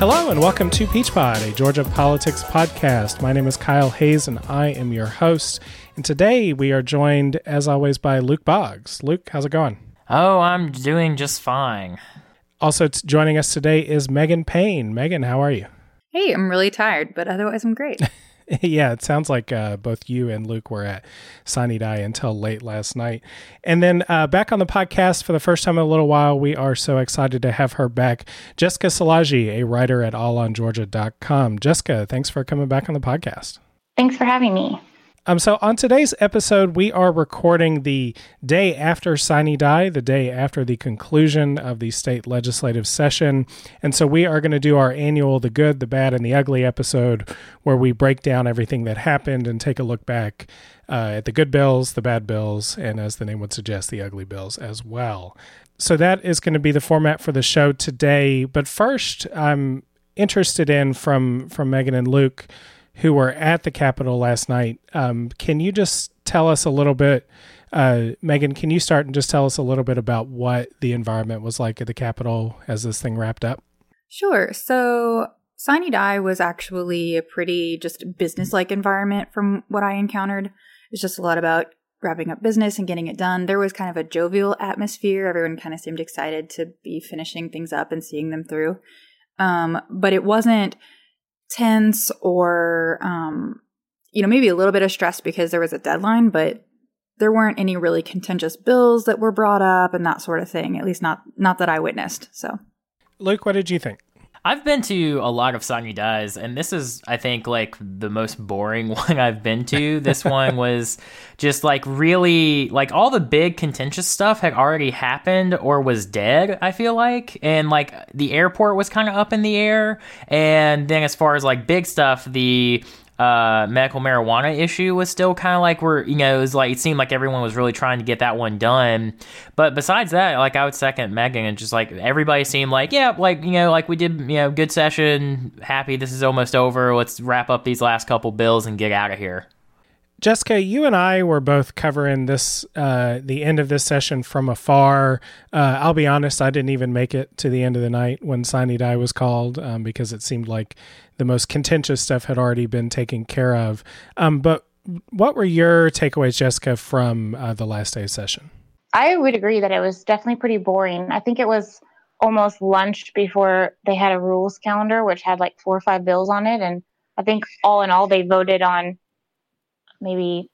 Hello and welcome to Peach Pod, a Georgia politics podcast. My name is Kyle Hayes and I am your host. And today we are joined, as always, by Luke Boggs. Luke, how's it going? Oh, I'm doing just fine. Also t- joining us today is Megan Payne. Megan, how are you? Hey, I'm really tired, but otherwise I'm great. yeah, it sounds like uh, both you and Luke were at Sine Die until late last night. And then uh, back on the podcast for the first time in a little while, we are so excited to have her back. Jessica Szilagyi, a writer at allongeorgia.com. Jessica, thanks for coming back on the podcast. Thanks for having me. Um, so on today's episode, we are recording the day after Sine Die, the day after the conclusion of the state legislative session. And so we are going to do our annual The Good, the Bad, and the Ugly episode where we break down everything that happened and take a look back uh, at the good bills, the bad bills, and as the name would suggest, the ugly bills as well. So that is going to be the format for the show today. But first, I'm interested in from from Megan and Luke who were at the Capitol last night. Um, can you just tell us a little bit, uh, Megan? Can you start and just tell us a little bit about what the environment was like at the Capitol as this thing wrapped up? Sure. So Sine Die was actually a pretty just business-like environment from what I encountered. It's just a lot about wrapping up business and getting it done. There was kind of a jovial atmosphere. Everyone kind of seemed excited to be finishing things up and seeing them through. Um, but it wasn't tense or um, you know maybe a little bit of stress because there was a deadline but there weren't any really contentious bills that were brought up and that sort of thing at least not not that i witnessed so. Luke what did you think I've been to a lot of Sine Dies, and this is, I think, like the most boring one I've been to. This one was just like really, like all the big contentious stuff had already happened or was dead, I feel like. And like the airport was kind of up in the air. And then as far as like big stuff, the uh, medical marijuana issue was still kind of like we're you know it was like it seemed like everyone was really trying to get that one done. But besides that like i would second megan and just like everybody seemed like yeah like you know like we did you know good session happy this is almost over let's wrap up these last couple bills and get out of here Jessica, you and I were both covering this, uh, the end of this session from afar. Uh, I'll be honest, I didn't even make it to the end of the night when Sine Die was called um, because it seemed like the most contentious stuff had already been taken care of. Um, but what were your takeaways, Jessica, from uh, the last day session? I would agree that it was definitely pretty boring. I think it was almost lunch before they had a rules calendar, which had like four or five bills on it. And I think all in all, they voted on maybe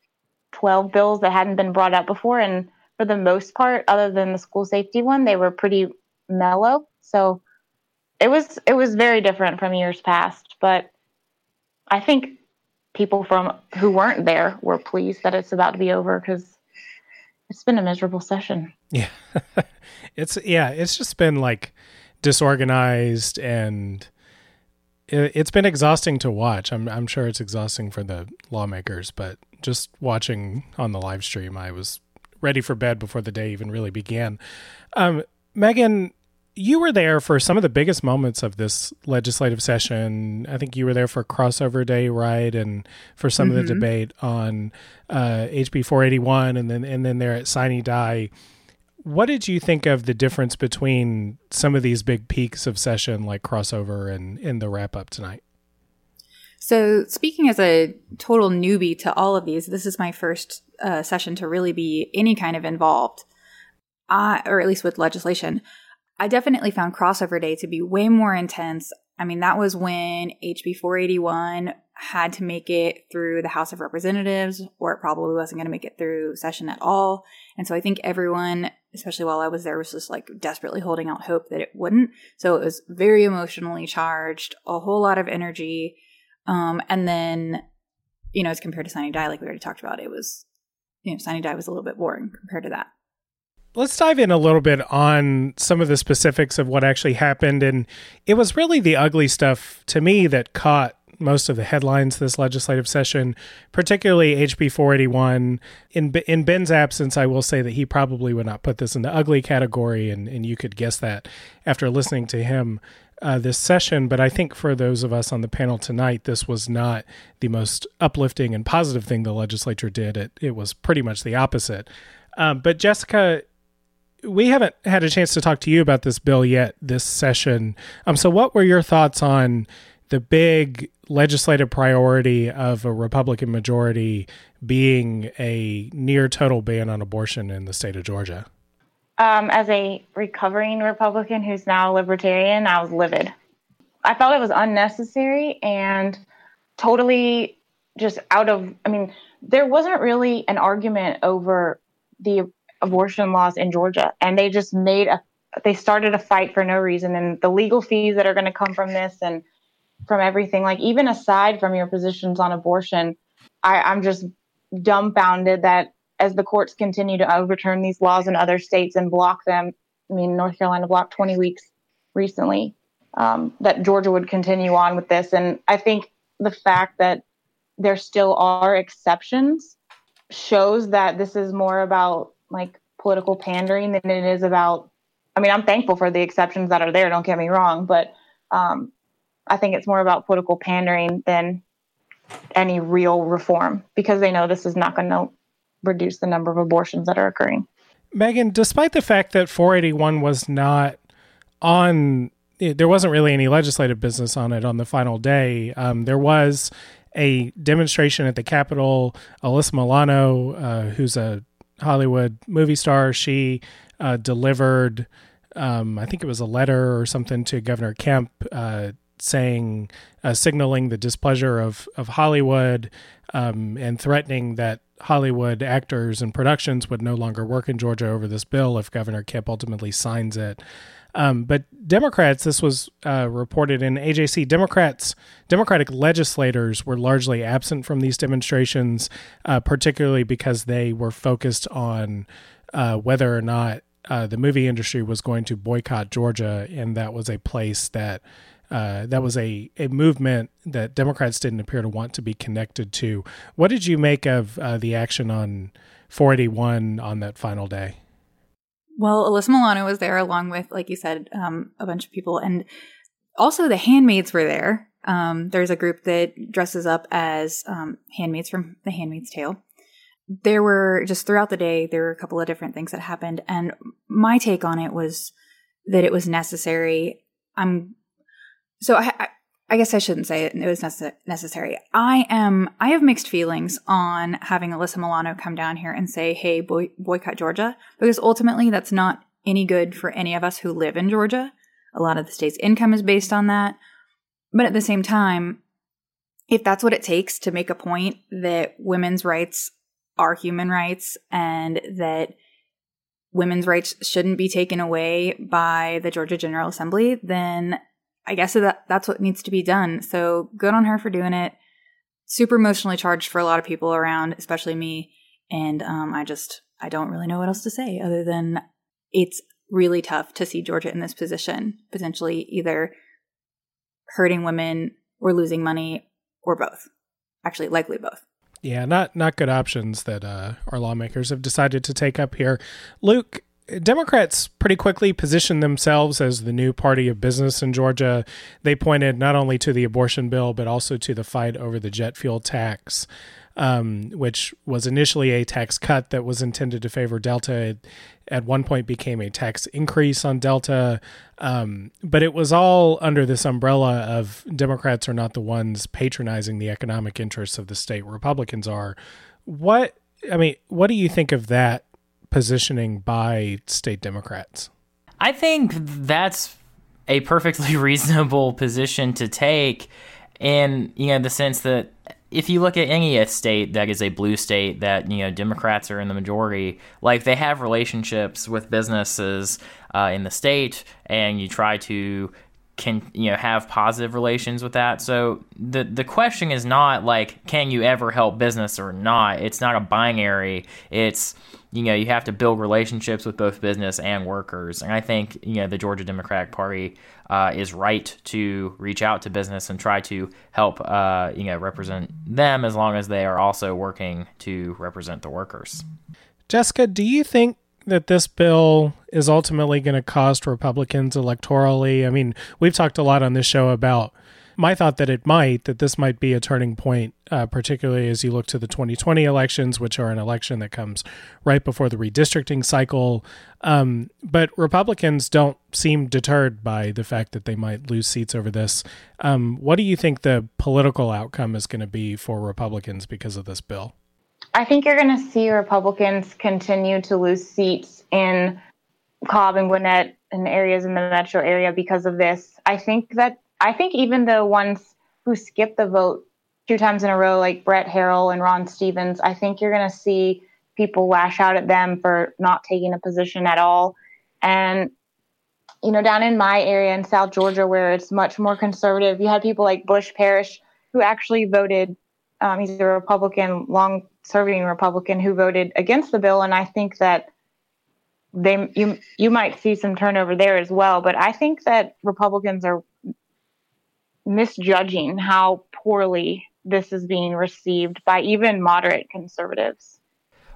12 bills that hadn't been brought up before. And for the most part, other than the school safety one, they were pretty mellow. So it was it was very different from years past. But I think people from who weren't there were pleased that it's about to be over because it's been a miserable session. Yeah, it's yeah, it's just been like disorganized and it's been exhausting to watch. I'm I'm sure it's exhausting for the lawmakers, but just watching on the live stream, I was ready for bed before the day even really began. Um, Megan, you were there for some of the biggest moments of this legislative session. I think you were there for crossover day, right, and for some mm-hmm. of the mm-hmm. debate on uh, HB 481, and then and then there at Sine Die what did you think of the difference between some of these big peaks of session like crossover and in the wrap up tonight? So, speaking as a total newbie to all of these, this is my first uh, session to really be any kind of involved, uh, or at least with legislation. I definitely found crossover day to be way more intense. I mean, that was when HB 481 had to make it through the House of Representatives, or it probably wasn't going to make it through session at all. And so I think everyone especially while I was there, was just like desperately holding out hope that it wouldn't. So it was very emotionally charged, a whole lot of energy. Um, and then, you know, as compared to Sine Die, like we already talked about, it was, you know, Sine Die was a little bit boring compared to that. Let's dive in a little bit on some of the specifics of what actually happened. And it was really the ugly stuff to me that caught most of the headlines this legislative session, particularly HB 481. In in Ben's absence, I will say that he probably would not put this in the ugly category, and, and you could guess that after listening to him uh, this session. But I think for those of us on the panel tonight, this was not the most uplifting and positive thing the legislature did. It, it was pretty much the opposite. Um, but Jessica, we haven't had a chance to talk to you about this bill yet this session. Um, so what were your thoughts on the big legislative priority of a Republican majority being a near total ban on abortion in the state of Georgia? Um, as a recovering Republican who's now a libertarian, I was livid. I felt it was unnecessary and totally just out of, I mean, there wasn't really an argument over the abortion laws in Georgia. And they just made a, they started a fight for no reason. And the legal fees that are going to come from this and from everything, like even aside from your positions on abortion, I, I'm just dumbfounded that as the courts continue to overturn these laws in other states and block them, I mean, North Carolina blocked 20 weeks recently, um, that Georgia would continue on with this. And I think the fact that there still are exceptions shows that this is more about like political pandering than it is about. I mean, I'm thankful for the exceptions that are there, don't get me wrong, but um, I think it's more about political pandering than any real reform because they know this is not going to reduce the number of abortions that are occurring. Megan, despite the fact that 481 was not on, there wasn't really any legislative business on it on the final day. Um, there was a demonstration at the Capitol. Alyssa Milano, uh, who's a Hollywood movie star, she uh, delivered, um, I think it was a letter or something to Governor Kemp. Uh, saying, uh, signaling the displeasure of of Hollywood, um, and threatening that Hollywood actors and productions would no longer work in Georgia over this bill if Governor Kemp ultimately signs it. Um, but Democrats, this was uh, reported in AJC. Democrats, Democratic legislators were largely absent from these demonstrations, uh, particularly because they were focused on uh, whether or not uh, the movie industry was going to boycott Georgia, and that was a place that uh, that was a, a movement that Democrats didn't appear to want to be connected to. What did you make of uh, the action on 481 on that final day? Well, Alyssa Milano was there along with, like you said, um, a bunch of people. And also the handmaids were there. Um, there's a group that dresses up as um, handmaids from The Handmaid's Tale. There were just throughout the day, there were a couple of different things that happened. And my take on it was that it was necessary. I'm so I, I, I guess I shouldn't say it. It was necess- necessary. I am. I have mixed feelings on having Alyssa Milano come down here and say, "Hey, boy, boycott Georgia," because ultimately that's not any good for any of us who live in Georgia. A lot of the state's income is based on that. But at the same time, if that's what it takes to make a point that women's rights are human rights and that women's rights shouldn't be taken away by the Georgia General Assembly, then I guess that that's what needs to be done. So good on her for doing it. Super emotionally charged for a lot of people around, especially me. And um, I just I don't really know what else to say other than it's really tough to see Georgia in this position, potentially either hurting women or losing money or both. Actually, likely both. Yeah, not not good options that uh, our lawmakers have decided to take up here. Luke, Democrats pretty quickly positioned themselves as the new party of business in Georgia. They pointed not only to the abortion bill, but also to the fight over the jet fuel tax, um, which was initially a tax cut that was intended to favor Delta. It at one point became a tax increase on Delta. Um, but it was all under this umbrella of Democrats are not the ones patronizing the economic interests of the state, Republicans are. What, I mean, what do you think of that positioning by state Democrats? I think that's a perfectly reasonable position to take in you know the sense that if you look at any state that is a blue state that you know Democrats are in the majority, like they have relationships with businesses uh, in the state, and you try to can you know have positive relations with that. So the the question is not like can you ever help business or not. It's not a binary. It's you know you have to build relationships with both business and workers. And I think you know the Georgia Democratic Party uh, is right to reach out to business and try to help uh, you know represent them as long as they are also working to represent the workers. Jessica, do you think that this bill is ultimately going to cost Republicans electorally. I mean, we've talked a lot on this show about my thought that it might, that this might be a turning point, uh, particularly as you look to the 2020 elections, which are an election that comes right before the redistricting cycle. Um, but Republicans don't seem deterred by the fact that they might lose seats over this. Um, what do you think the political outcome is going to be for Republicans because of this bill? I think you're going to see Republicans continue to lose seats in Cobb and Gwinnett and areas in the metro area because of this. I think that I think even the ones who skipped the vote two times in a row, like Brett Harrell and Ron Stevens, I think you're going to see people lash out at them for not taking a position at all. And you know, down in my area in South Georgia, where it's much more conservative, you had people like Butch Parrish who actually voted. Um, he's a Republican, long-serving Republican who voted against the bill, and I think that they you you might see some turnover there as well. But I think that Republicans are misjudging how poorly this is being received by even moderate conservatives.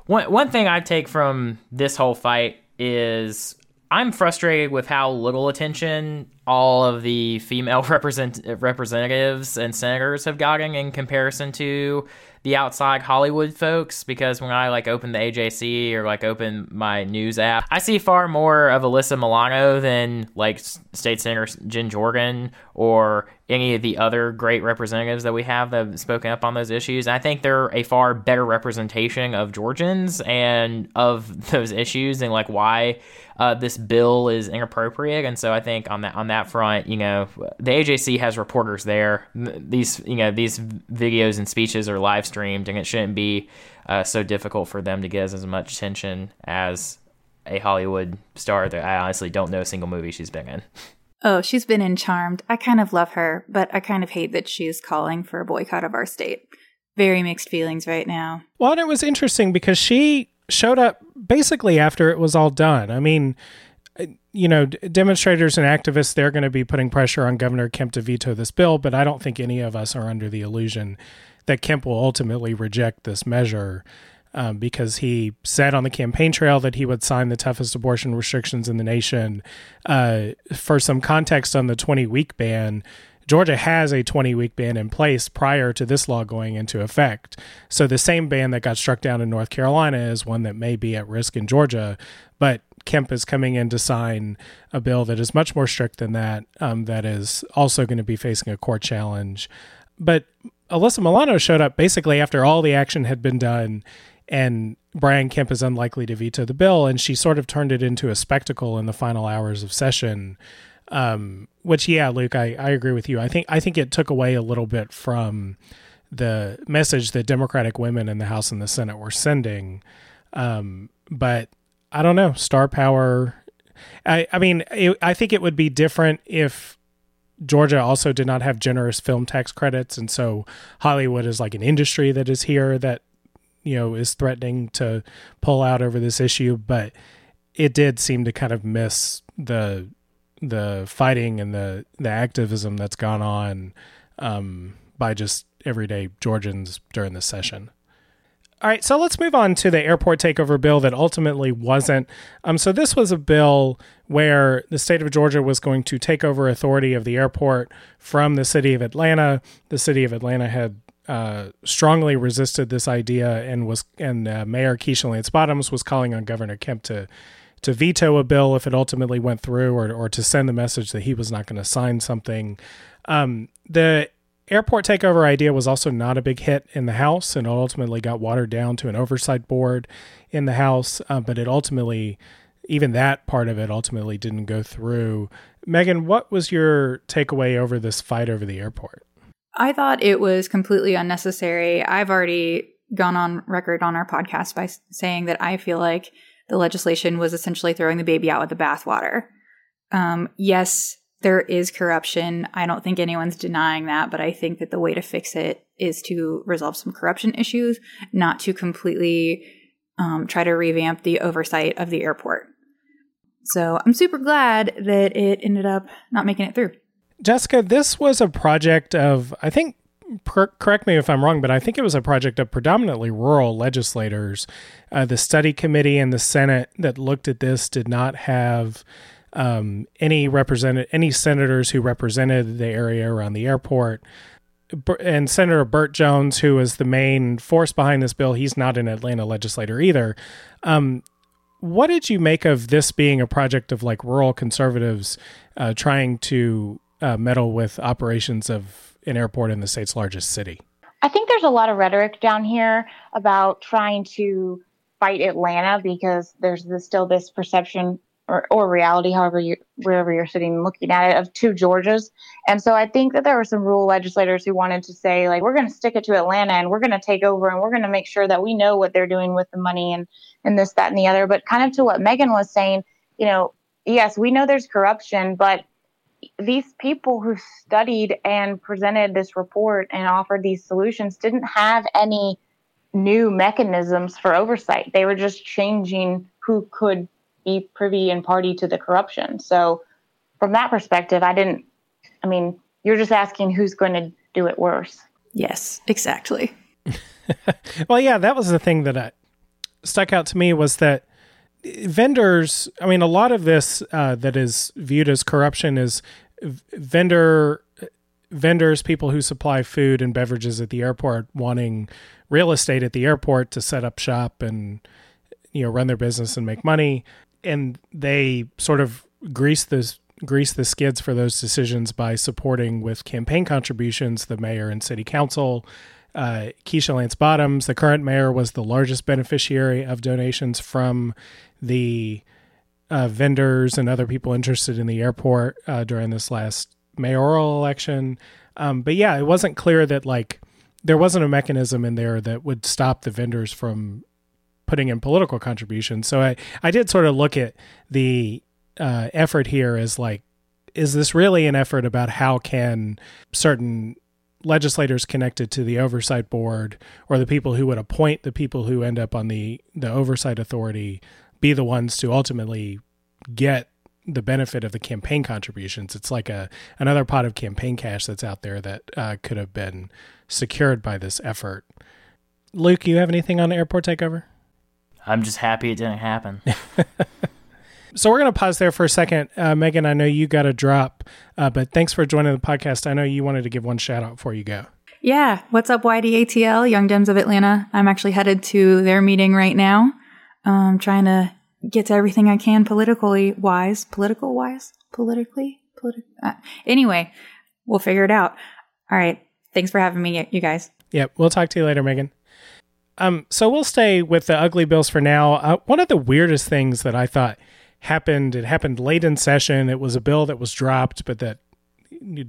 One one thing I take from this whole fight is I'm frustrated with how little attention all of the female represent- representatives and senators have gotten in comparison to the outside Hollywood folks because when I like open the AJC or like open my news app, I see far more of Alyssa Milano than like State Senator Jen Jordan or any of the other great representatives that we have that have spoken up on those issues. And I think they're a far better representation of Georgians and of those issues and like why uh, this bill is inappropriate. And so I think on that on that front, you know, the AJC has reporters there. These you know these videos and speeches are live streamed, and it shouldn't be uh, so difficult for them to get as much attention as a Hollywood star that I honestly don't know a single movie she's been in. Oh, she's been in Charmed. I kind of love her, but I kind of hate that she's calling for a boycott of our state. Very mixed feelings right now. Well, and it was interesting because she showed up basically after it was all done. I mean, you know, demonstrators and activists, they're going to be putting pressure on Governor Kemp to veto this bill, but I don't think any of us are under the illusion that Kemp will ultimately reject this measure um, because he said on the campaign trail that he would sign the toughest abortion restrictions in the nation. Uh, for some context on the 20 week ban, Georgia has a 20 week ban in place prior to this law going into effect. So the same ban that got struck down in North Carolina is one that may be at risk in Georgia. But Kemp is coming in to sign a bill that is much more strict than that, um, that is also going to be facing a court challenge. But Alyssa Milano showed up basically after all the action had been done, and Brian Kemp is unlikely to veto the bill, and she sort of turned it into a spectacle in the final hours of session um, which yeah, Luke, I, I agree with you. I think I think it took away a little bit from the message that Democratic women in the House and the Senate were sending. Um, but I don't know, star power. I I mean, it, I think it would be different if Georgia also did not have generous film tax credits, and so Hollywood is like an industry that is here that you know is threatening to pull out over this issue. But it did seem to kind of miss the the fighting and the the activism that's gone on um, by just everyday Georgians during this session. All right, so let's move on to the airport takeover bill that ultimately wasn't. Um, so this was a bill where the state of Georgia was going to take over authority of the airport from the city of Atlanta. The city of Atlanta had uh, strongly resisted this idea and was and uh, Mayor Keisha Lance Bottoms was calling on Governor Kemp to to veto a bill if it ultimately went through, or or to send the message that he was not going to sign something. Um, the airport takeover idea was also not a big hit in the House, and ultimately got watered down to an oversight board in the House. Uh, but it ultimately, even that part of it, ultimately didn't go through. Megan, what was your takeaway over this fight over the airport? I thought it was completely unnecessary. I've already gone on record on our podcast by saying that I feel like the legislation was essentially throwing the baby out with the bathwater. Um, yes, there is corruption. I don't think anyone's denying that, but I think that the way to fix it is to resolve some corruption issues, not to completely um, try to revamp the oversight of the airport. So I'm super glad that it ended up not making it through. Jessica, this was a project of, I think, per- correct me if I'm wrong, but I think it was a project of predominantly rural legislators. Uh, the study committee in the Senate that looked at this did not have um, any represented any senators who represented the area around the airport. And Senator Burt Jones, who is the main force behind this bill, he's not an Atlanta legislator either. Um, what did you make of this being a project of like rural conservatives uh, trying to uh, meddle with operations of an airport in the state's largest city? I think there's a lot of rhetoric down here about trying to fight Atlanta because there's this, still this perception or, or reality, however you wherever you're sitting looking at it, of two Georgias. And so I think that there were some rural legislators who wanted to say, like, we're going to stick it to Atlanta and we're going to take over and we're going to make sure that we know what they're doing with the money and and this, that, and the other. But kind of to what Megan was saying, you know, yes, we know there's corruption, but these people who studied and presented this report and offered these solutions didn't have any new mechanisms for oversight. They were just changing who could be privy and party to the corruption. So, from that perspective, I didn't, I mean, you're just asking who's going to do it worse. Yes, exactly. well, yeah, that was the thing that I, stuck out to me was that vendors, I mean, a lot of this uh, that is viewed as corruption is vendor vendors, people who supply food and beverages at the airport, wanting real estate at the airport to set up shop and you know run their business and make money, and they sort of grease the grease the skids for those decisions by supporting with campaign contributions the mayor and city council. Uh, Keisha Lance Bottoms, the current mayor, was the largest beneficiary of donations from the uh, vendors and other people interested in the airport uh, during this last mayoral election. Um, but yeah, it wasn't clear that like there wasn't a mechanism in there that would stop the vendors from putting in political contributions. So I, I did sort of look at the uh, effort here as like, is this really an effort about how can certain legislators connected to the oversight board or the people who would appoint the people who end up on the the oversight authority be the ones to ultimately get the benefit of the campaign contributions. It's like a another pot of campaign cash that's out there that uh, could have been secured by this effort. Luke, you have anything on airport takeover? I'm just happy it didn't happen. so we're going to pause there for a second. Uh, Megan, I know you got a drop, uh, but thanks for joining the podcast. I know you wanted to give one shout out before you go. Yeah. What's up, YDATL, Young Dems of Atlanta? I'm actually headed to their meeting right now. Um, trying to get to everything I can politically wise, political wise, politically, politi- uh, anyway, we'll figure it out. All right. Thanks for having me, you guys. Yep. We'll talk to you later, Megan. Um, so we'll stay with the ugly bills for now. Uh, one of the weirdest things that I thought happened, it happened late in session. It was a bill that was dropped, but that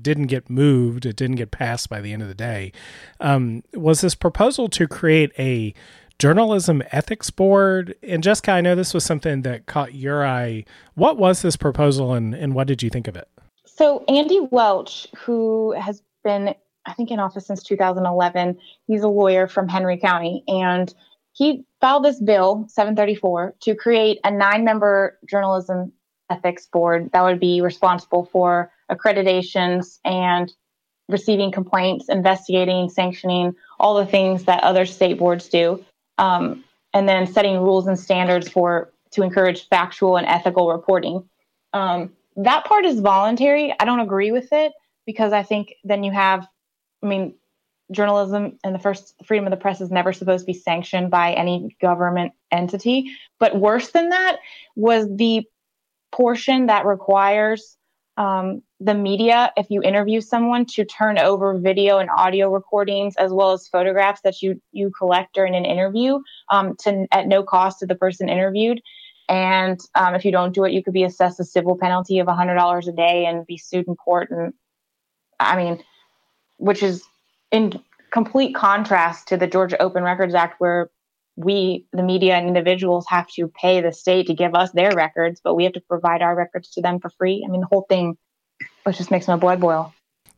didn't get moved. It didn't get passed by the end of the day. Um, was this proposal to create a journalism ethics board. And Jessica, I know this was something that caught your eye. What was this proposal and, and what did you think of it? So, Andy Welch, who has been, I think, in office since 2011, he's a lawyer from Henry County. And he filed this bill, 734, to create a nine member journalism ethics board that would be responsible for accreditations and receiving complaints, investigating, sanctioning, all the things that other state boards do um, and then setting rules and standards for to encourage factual and ethical reporting. Um, that part is voluntary. I don't agree with it because I think then you have, I mean, journalism and the first freedom of the press is never supposed to be sanctioned by any government entity. But worse than that was the portion that requires um, the media, if you interview someone, to turn over video and audio recordings as well as photographs that you you collect during an interview um, to at no cost to the person interviewed. And um, if you don't do it, you could be assessed a civil penalty of $100 a day and be sued in court. And I mean, which is in complete contrast to the Georgia Open Records Act, where we, the media and individuals, have to pay the state to give us their records, but we have to provide our records to them for free. I mean, the whole thing, which just makes my blood boil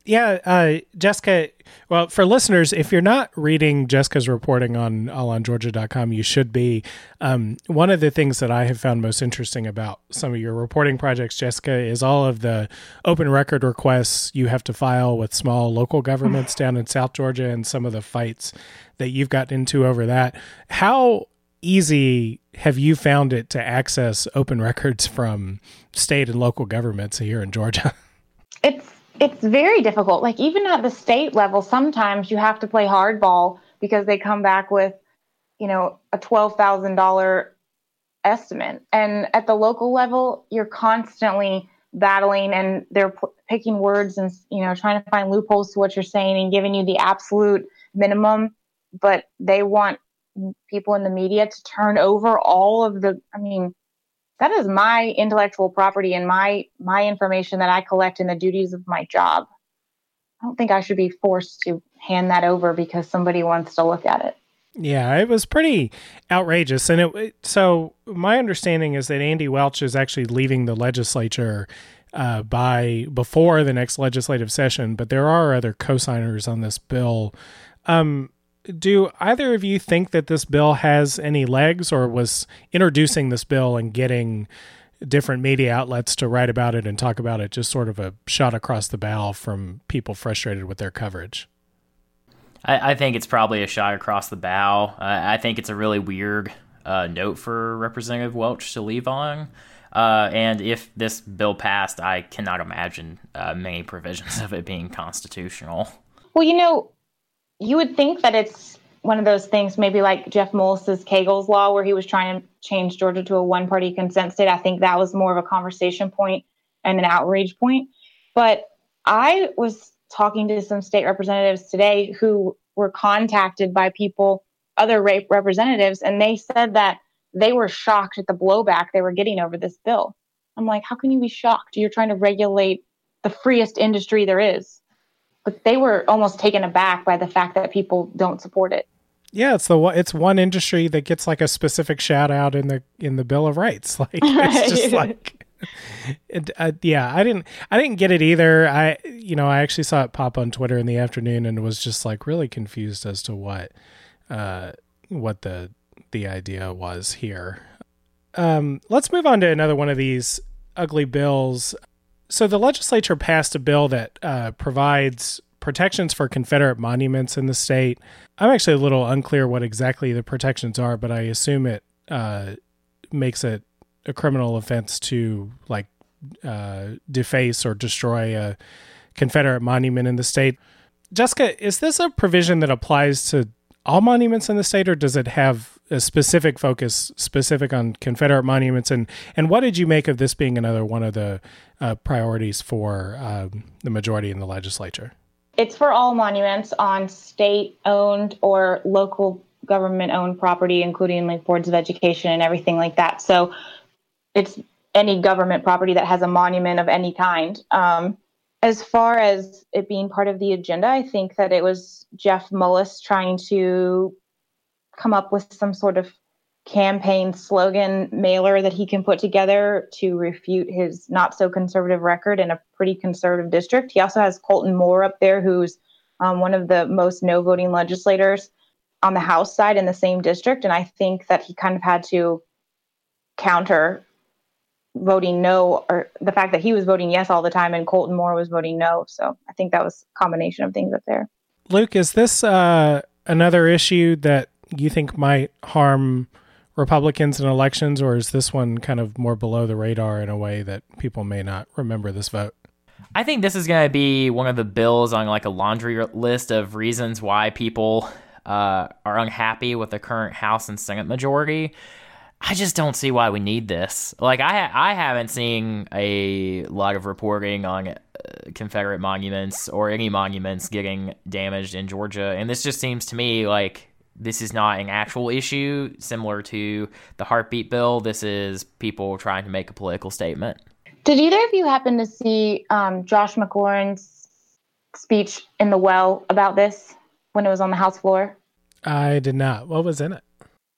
yeah, uh, Jessica. Well, for listeners, if you're not reading Jessica's reporting on allongeorgia.com, you should be. Um, one of the things that I have found most interesting about some of your reporting projects, Jessica, is all of the open record requests you have to file with small local governments down in South Georgia and some of the fights that you've gotten into over that. How easy have you found it to access open records from state and local governments here in Georgia? It's it's very difficult. Like even at the state level, sometimes you have to play hardball because they come back with, you know, a twelve thousand dollar estimate, and at the local level, you're constantly battling, and they're p- picking words and you know trying to find loopholes to what you're saying and giving you the absolute minimum, but they want people in the media to turn over all of the i mean that is my intellectual property and my my information that i collect in the duties of my job. I don't think i should be forced to hand that over because somebody wants to look at it. Yeah it was pretty outrageous. And it so my understanding is that andy welch is actually leaving the legislature uh, by before the next legislative session but there are other co-signers on this bill. Um, do either of you think that this bill has any legs or was introducing this bill and getting different media outlets to write about it and talk about it just sort of a shot across the bow from people frustrated with their coverage? I, I think it's probably a shot across the bow. Uh, I think it's a really weird uh, note for Representative Welch to leave on. Uh, and if this bill passed, I cannot imagine uh, many provisions of it being constitutional. Well, you know, you would think that it's one of those things, maybe like Jeff Mullis's Cagle's law, where he was trying to change Georgia to a one party consent state. I think that was more of a conversation point and an outrage point. But I was talking to some state representatives today who were contacted by people, other rape representatives, and they said that they were shocked at the blowback they were getting over this bill. I'm like, how can you be shocked? You're trying to regulate the freest industry there is but they were almost taken aback by the fact that people don't support it. Yeah, it's the it's one industry that gets like a specific shout out in the in the Bill of Rights. Like it's just like it, uh, yeah, I didn't I didn't get it either. I you know, I actually saw it pop on Twitter in the afternoon and was just like really confused as to what uh what the the idea was here. Um let's move on to another one of these ugly bills so the legislature passed a bill that uh, provides protections for Confederate monuments in the state. I'm actually a little unclear what exactly the protections are, but I assume it uh, makes it a criminal offense to like uh, deface or destroy a Confederate monument in the state. Jessica, is this a provision that applies to all monuments in the state, or does it have a specific focus specific on Confederate monuments? And and what did you make of this being another one of the uh, priorities for um, the majority in the legislature? It's for all monuments on state owned or local government owned property, including like boards of education and everything like that. So it's any government property that has a monument of any kind. Um, as far as it being part of the agenda, I think that it was Jeff Mullis trying to come up with some sort of campaign slogan mailer that he can put together to refute his not so conservative record in a pretty conservative district. He also has Colton Moore up there, who's um, one of the most no voting legislators on the House side in the same district. And I think that he kind of had to counter voting no or the fact that he was voting yes all the time and Colton Moore was voting no. So I think that was a combination of things up there. Luke, is this uh, another issue that you think might harm Republicans in elections, or is this one kind of more below the radar in a way that people may not remember this vote? I think this is going to be one of the bills on like a laundry list of reasons why people uh, are unhappy with the current House and Senate majority. I just don't see why we need this. Like I I haven't seen a lot of reporting on uh, Confederate monuments or any monuments getting damaged in Georgia, and this just seems to me like this is not an actual issue similar to the heartbeat bill. This is people trying to make a political statement. Did either of you happen to see um, Josh McLaurin's speech in the well about this when it was on the House floor? I did not. What was in it?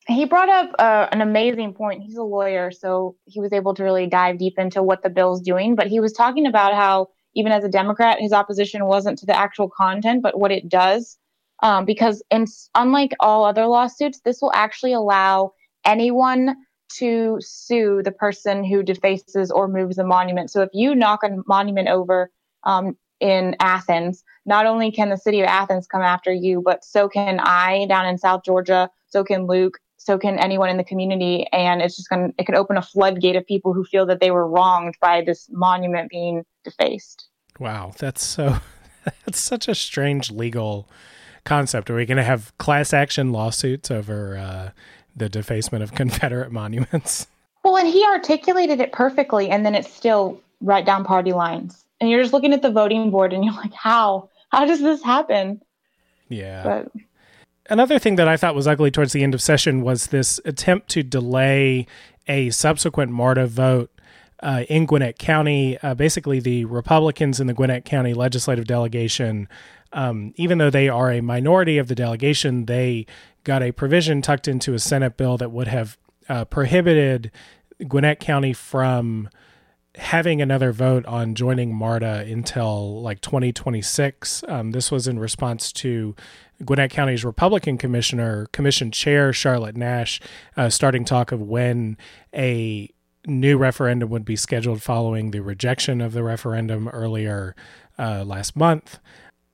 he brought up uh, an amazing point. He's a lawyer, so he was able to really dive deep into what the bill's doing. But he was talking about how, even as a Democrat, his opposition wasn't to the actual content, but what it does. Um, because, in, unlike all other lawsuits, this will actually allow anyone to sue the person who defaces or moves a monument. So if you knock a monument over um, in Athens, not only can the city of Athens come after you, but so can I down in South Georgia, so can Luke, so can anyone in the community. And it's just going to, it could open a floodgate of people who feel that they were wronged by this monument being defaced. Wow. That's so, that's such a strange legal concept. Are we going to have class action lawsuits over uh, the defacement of Confederate monuments? Well, and he articulated it perfectly, and then it's still right down party lines. And you're just looking at the voting board, and you're like, how? How does this happen? Yeah. But another thing that I thought was ugly towards the end of session was this attempt to delay a subsequent MARTA vote uh, in Gwinnett County. Uh, basically, the Republicans in the Gwinnett County legislative delegation, um, even though they are a minority of the delegation, they got a provision tucked into a Senate bill that would have uh, prohibited Gwinnett County from having another vote on joining MARTA until like 2026. Um, this was in response to Gwinnett County's Republican Commissioner, Commission Chair Charlotte Nash, uh, starting talk of when a new referendum would be scheduled following the rejection of the referendum earlier uh, last month.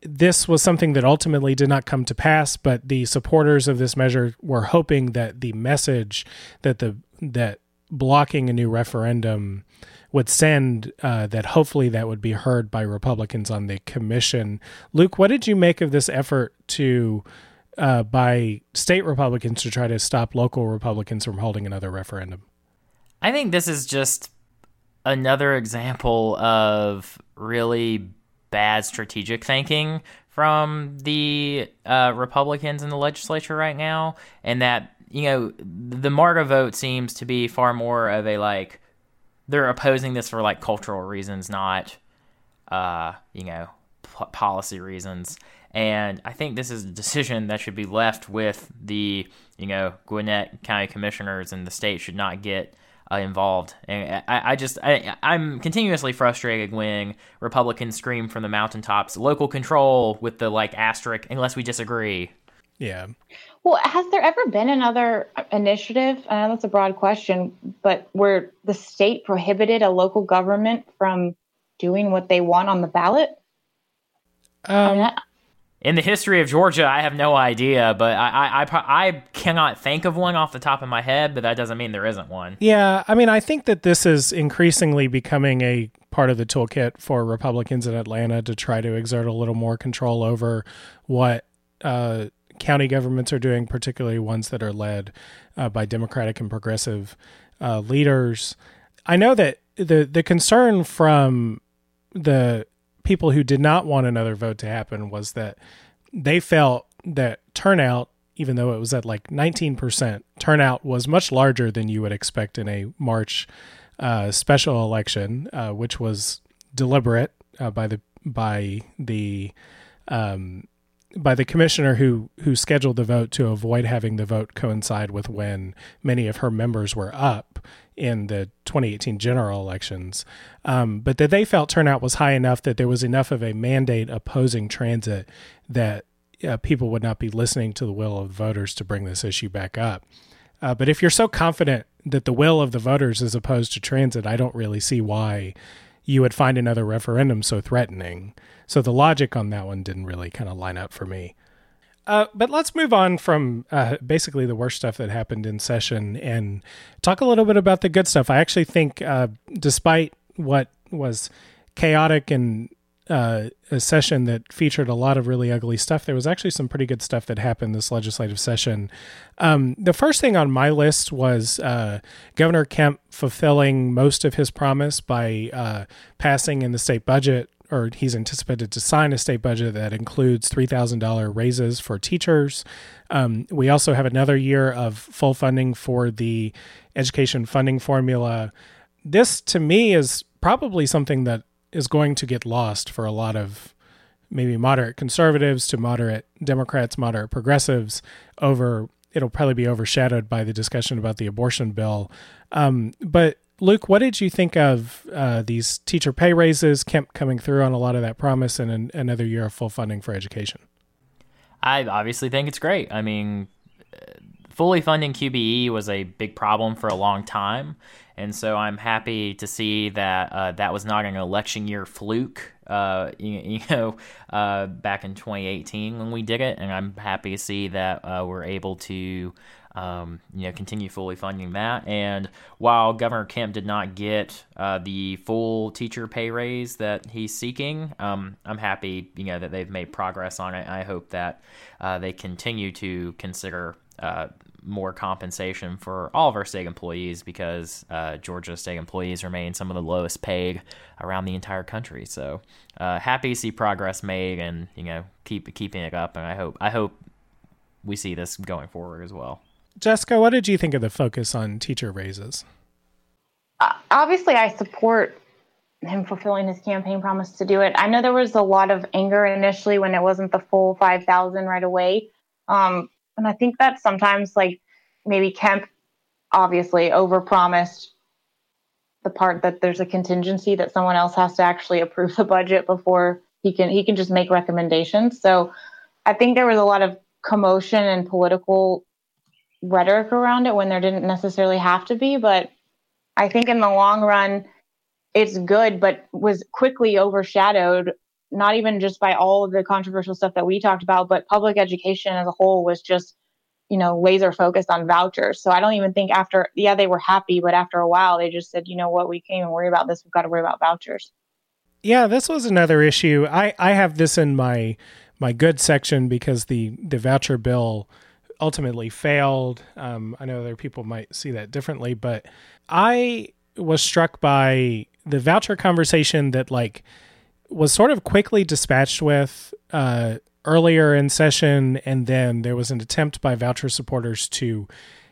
This was something that ultimately did not come to pass, but the supporters of this measure were hoping that the message that the that blocking a new referendum would send uh, that hopefully that would be heard by Republicans on the commission. Luke, what did you make of this effort to uh, by state Republicans to try to stop local Republicans from holding another referendum? I think this is just another example of really bad strategic thinking from the uh, Republicans in the legislature right now, and that you know the MARTA vote seems to be far more of a like they're opposing this for like cultural reasons, not uh, you know p- policy reasons. And I think this is a decision that should be left with the you know Gwinnett County commissioners and the state should not get uh, involved. And I, I just I, I'm continuously frustrated when Republicans scream from the mountaintops, "Local control" with the like asterisk, unless we disagree. Yeah. Well, has there ever been another initiative? I know that's a broad question, but where the state prohibited a local government from doing what they want on the ballot? Um, I mean, I, in the history of Georgia, I have no idea, but I, I, I cannot think of one off the top of my head, but that doesn't mean there isn't one. Yeah, I mean, I think that this is increasingly becoming a part of the toolkit for Republicans in Atlanta to try to exert a little more control over what uh, county governments are doing, particularly ones that are led uh, by Democratic and progressive uh, leaders. I know that the the concern from the people who did not want another vote to happen was that they felt that turnout, even though it was at like 19%, turnout was much larger than you would expect in a March uh, special election, uh, which was deliberate uh, by the by the um, by the commissioner who who scheduled the vote to avoid having the vote coincide with when many of her members were up in the 2018 general elections, um, but that they felt turnout was high enough that there was enough of a mandate opposing transit that uh, people would not be listening to the will of voters to bring this issue back up. Uh, but if you're so confident that the will of the voters is opposed to transit, I don't really see why you would find another referendum so threatening. So the logic on that one didn't really kind of line up for me. Uh, but let's move on from uh, basically the worst stuff that happened in session and talk a little bit about the good stuff. I actually think, uh, despite what was chaotic and uh, a session that featured a lot of really ugly stuff, there was actually some pretty good stuff that happened this legislative session. Um, the first thing on my list was uh, Governor Kemp fulfilling most of his promise by uh, passing in the state budget or he's anticipated to sign a state budget that includes $3,000 raises for teachers. Um, we also have another year of full funding for the education funding formula. This, to me, is probably something that is going to get lost for a lot of maybe moderate conservatives to moderate Democrats, moderate progressives over. It'll probably be overshadowed by the discussion about the abortion bill. Um, but Luke, what did you think of uh, these teacher pay raises, Kemp coming through on a lot of that promise, and an, another year of full funding for education? I obviously think it's great. I mean, fully funding QBE was a big problem for a long time. And so I'm happy to see that uh, that was not an election year fluke, uh, you, you, know, uh, back in 2018 when we did it. And I'm happy to see that uh, we're able to um, you know, continue fully funding that. And while Governor Kemp did not get uh, the full teacher pay raise that he's seeking, um, I'm happy, you know, that they've made progress on it. I hope that uh, they continue to consider uh, more compensation for all of our state employees because uh, Georgia state employees remain some of the lowest paid around the entire country. So uh, happy to see progress made and you know keep keeping it up. And I hope I hope we see this going forward as well. Jessica, what did you think of the focus on teacher raises? Uh, obviously, I support him fulfilling his campaign promise to do it. I know there was a lot of anger initially when it wasn't the full 5,000 right away. Um, and I think that sometimes, like, maybe Kemp obviously overpromised the part that there's a contingency that someone else has to actually approve the budget before he can he can just make recommendations. So I think there was a lot of commotion and political rhetoric around it when there didn't necessarily have to be. But I think in the long run, it's good, but was quickly overshadowed, not even just by all of the controversial stuff that we talked about, but public education as a whole was just, you know, laser focused on vouchers. So I don't even think after, yeah, they were happy, but after a while, they just said, you know what, we can't even worry about this. We've got to worry about vouchers. Yeah, this was another issue. I, I have this in my my good section because the the voucher bill ultimately failed. Um, I know other people might see that differently, but I was struck by the voucher conversation that like was sort of quickly dispatched with uh, earlier in session, and then there was an attempt by voucher supporters to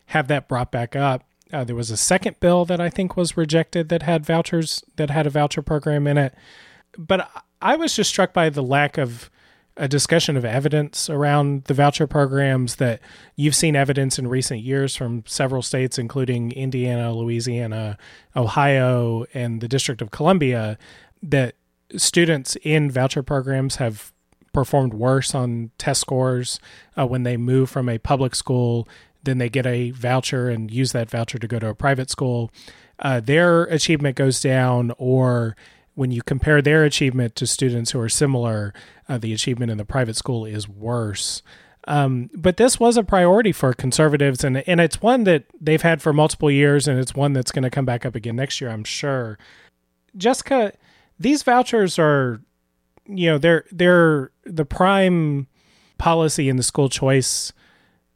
have that brought back up. Uh, there was a second bill that I think was rejected that had vouchers that had a voucher program in it, but I was just struck by the lack of a discussion of evidence around the voucher programs that you've seen evidence in recent years from several states, including Indiana, Louisiana, Ohio, and the District of Columbia, that students in voucher programs have performed worse on test scores uh, when they move from a public school. Then they get a voucher and use that voucher to go to a private school. Uh, their achievement goes down, or when you compare their achievement to students who are similar, uh, the achievement in the private school is worse. Um, but this was a priority for conservatives, and and it's one that they've had for multiple years, and it's one that's going to come back up again next year, I'm sure. Jessica, these vouchers are, you know, they're they're the prime policy in the school choice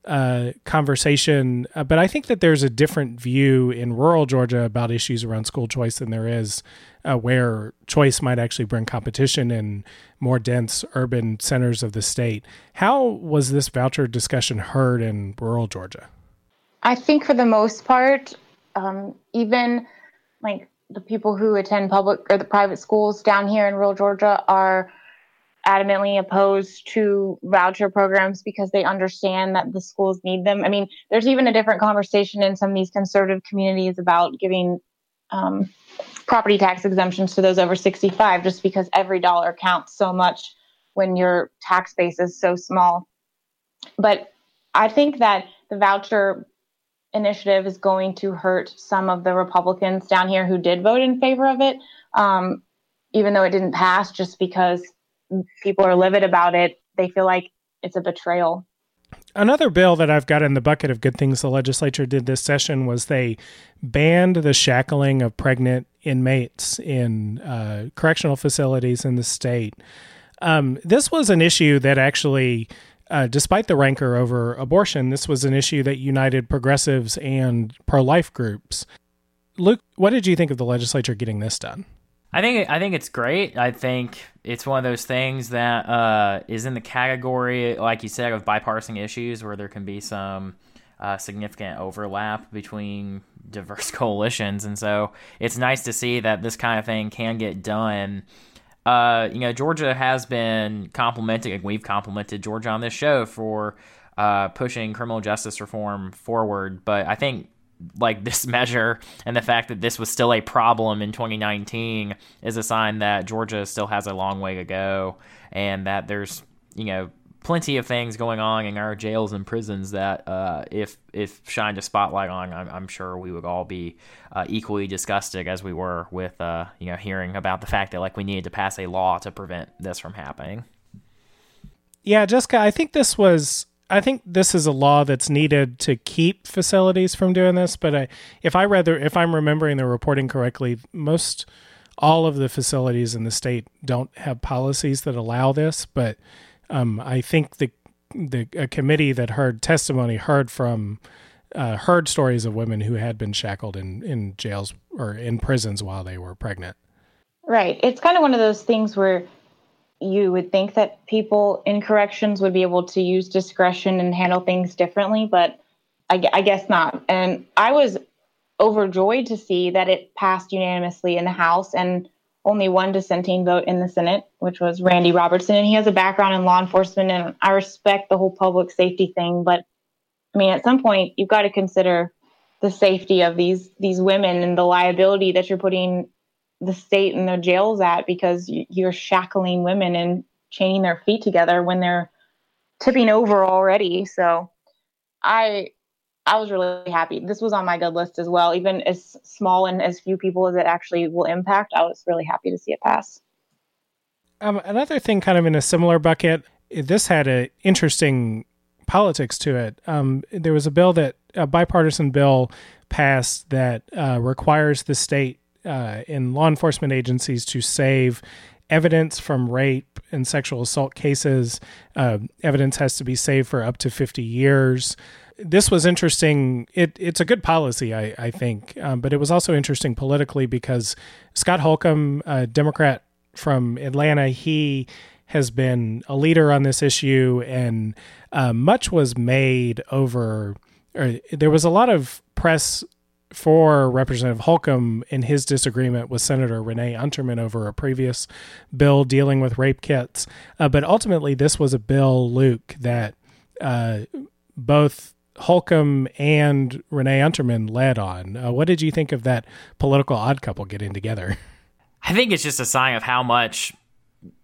uh, conversation, uh, but I think that there's a different view in rural Georgia about issues around school choice than there is uh, where choice might actually bring competition in more dense urban centers of the state. How was this voucher discussion heard in rural Georgia? I think for the most part, um, even like the people who attend public or the private schools down here in rural Georgia are adamantly opposed to voucher programs because they understand that the schools need them. I mean, there's even a different conversation in some of these conservative communities about giving um, property tax exemptions to those over 65 just because every dollar counts so much when your tax base is so small. But I think that the voucher initiative is going to hurt some of the Republicans down here who did vote in favor of it, um, even though it didn't pass, just because people are livid about it. They feel like it's a betrayal. Another bill that I've got in the bucket of good things the legislature did this session was they banned the shackling of pregnant inmates in uh, correctional facilities in the state. Um, this was an issue that actually, uh, despite the rancor over abortion, this was an issue that united progressives and pro life groups. Luke, what did you think of the legislature getting this done? I think I think it's great. I think it's one of those things that uh, is in the category, like you said, of bipartisan issues where there can be some uh, significant overlap between diverse coalitions, and so it's nice to see that this kind of thing can get done. Uh, you know, Georgia has been complimenting, and we've complimented Georgia on this show for uh, pushing criminal justice reform forward, but I think like this measure and the fact that this was still a problem in 2019 is a sign that Georgia still has a long way to go and that there's, you know, plenty of things going on in our jails and prisons that uh, if if shined a spotlight on, I'm, I'm sure we would all be uh, equally disgusted as we were with uh, you know hearing about the fact that like we needed to pass a law to prevent this from happening. Yeah, Jessica, I think this was I think this is a law that's needed to keep facilities from doing this. But I, if I rather, if I'm remembering the reporting correctly, most all of the facilities in the state don't have policies that allow this. But um, I think the the a committee that heard testimony heard from uh, heard stories of women who had been shackled in in jails or in prisons while they were pregnant. Right. It's kind of one of those things where you would think that people in corrections would be able to use discretion and handle things differently, but I, I, guess not. And I was overjoyed to see that it passed unanimously in the House and only one dissenting vote in the Senate, which was Randy Robertson. And he has a background in law enforcement, and I respect the whole public safety thing. But I mean, at some point, you've got to consider the safety of these these women and the liability that you're putting the state and the jails at because you're shackling women and chaining their feet together when they're tipping over already. So I I was really happy. This was on my good list as well. Even as small and as few people as it actually will impact, I was really happy to see it pass. Um, another thing, kind of in a similar bucket, this had an interesting politics to it. Um, there was a bill that a bipartisan bill passed that uh, requires the state uh, in law enforcement agencies to save evidence from rape and sexual assault cases. Uh, evidence has to be saved for up to 50 years. This was interesting. It, it's a good policy, I, I think, um, but it was also interesting politically because Scott Holcomb, a Democrat from Atlanta, he has been a leader on this issue, and uh, much was made over. there was a lot of press for Representative Holcomb in his disagreement with Senator Renee Unterman over a previous bill dealing with rape kits. Uh, but ultimately, this was a bill, Luke, that uh, both Holcomb and Renee Unterman led on. Uh, what did you think of that political odd couple getting together? I think it's just a sign of how much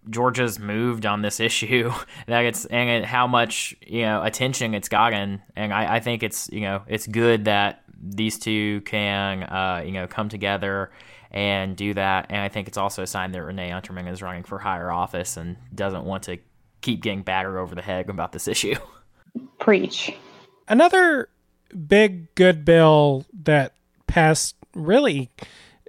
Georgia's moved on this issue that it's and how much you know attention it's gotten and I, I think it's you know it's good that these two can uh, you know come together and do that. And I think it's also a sign that Renee Unterman is running for higher office and doesn't want to keep getting battered over the head about this issue. Preach. Another big good bill that passed really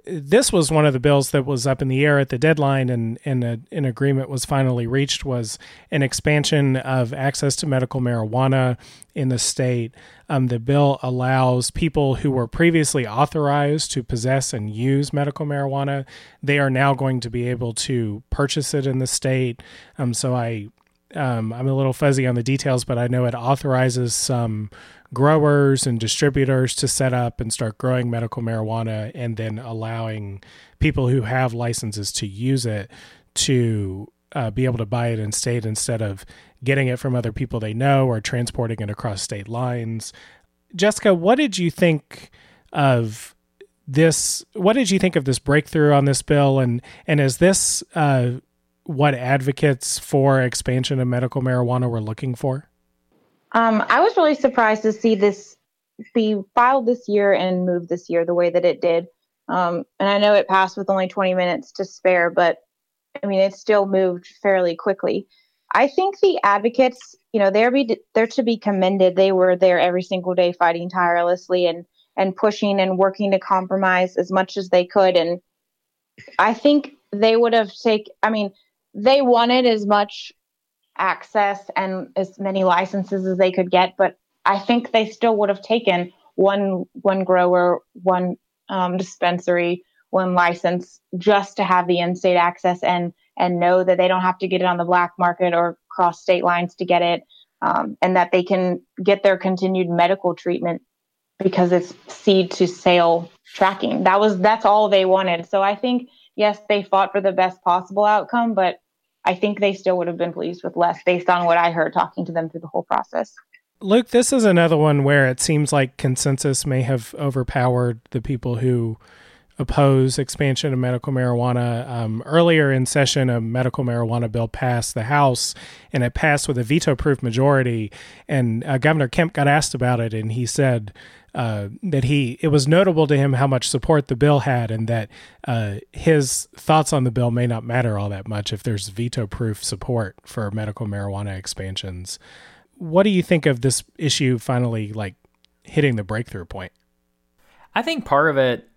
this was one of the bills that was up in the air at the deadline and, and a, an agreement was finally reached was an expansion of access to medical marijuana in the state. Um, the bill allows people who were previously authorized to possess and use medical marijuana they are now going to be able to purchase it in the state. Um, so i um, i'm a little fuzzy on the details but i know it authorizes some growers and distributors to set up and start growing medical marijuana and then allowing people who have licenses to use it to uh, be able to buy it in state instead of getting it from other people they know or transporting it across state lines. Jessica, what did you think of this? What did you think of this breakthrough on this bill? And and is this uh, what advocates for expansion of medical marijuana were looking for? Um, I was really surprised to see this be filed this year and moved this year the way that it did. Um, and I know it passed with only 20 minutes to spare, but I mean, it still moved fairly quickly. I think the advocates, you know, they're be they're to be commended. They were there every single day, fighting tirelessly and and pushing and working to compromise as much as they could. And I think they would have taken. I mean, they wanted as much access and as many licenses as they could get, but I think they still would have taken one one grower, one um, dispensary, one license just to have the in-state access and and know that they don't have to get it on the black market or cross state lines to get it, um, and that they can get their continued medical treatment because it's seed to sale tracking. That was that's all they wanted. So I think yes, they fought for the best possible outcome, but I think they still would have been pleased with less based on what I heard talking to them through the whole process. Luke, this is another one where it seems like consensus may have overpowered the people who oppose expansion of medical marijuana. Um, earlier in session, a medical marijuana bill passed the House, and it passed with a veto-proof majority. And uh, Governor Kemp got asked about it, and he said uh, that he it was notable to him how much support the bill had, and that uh, his thoughts on the bill may not matter all that much if there's veto-proof support for medical marijuana expansions. What do you think of this issue finally like hitting the breakthrough point? I think part of it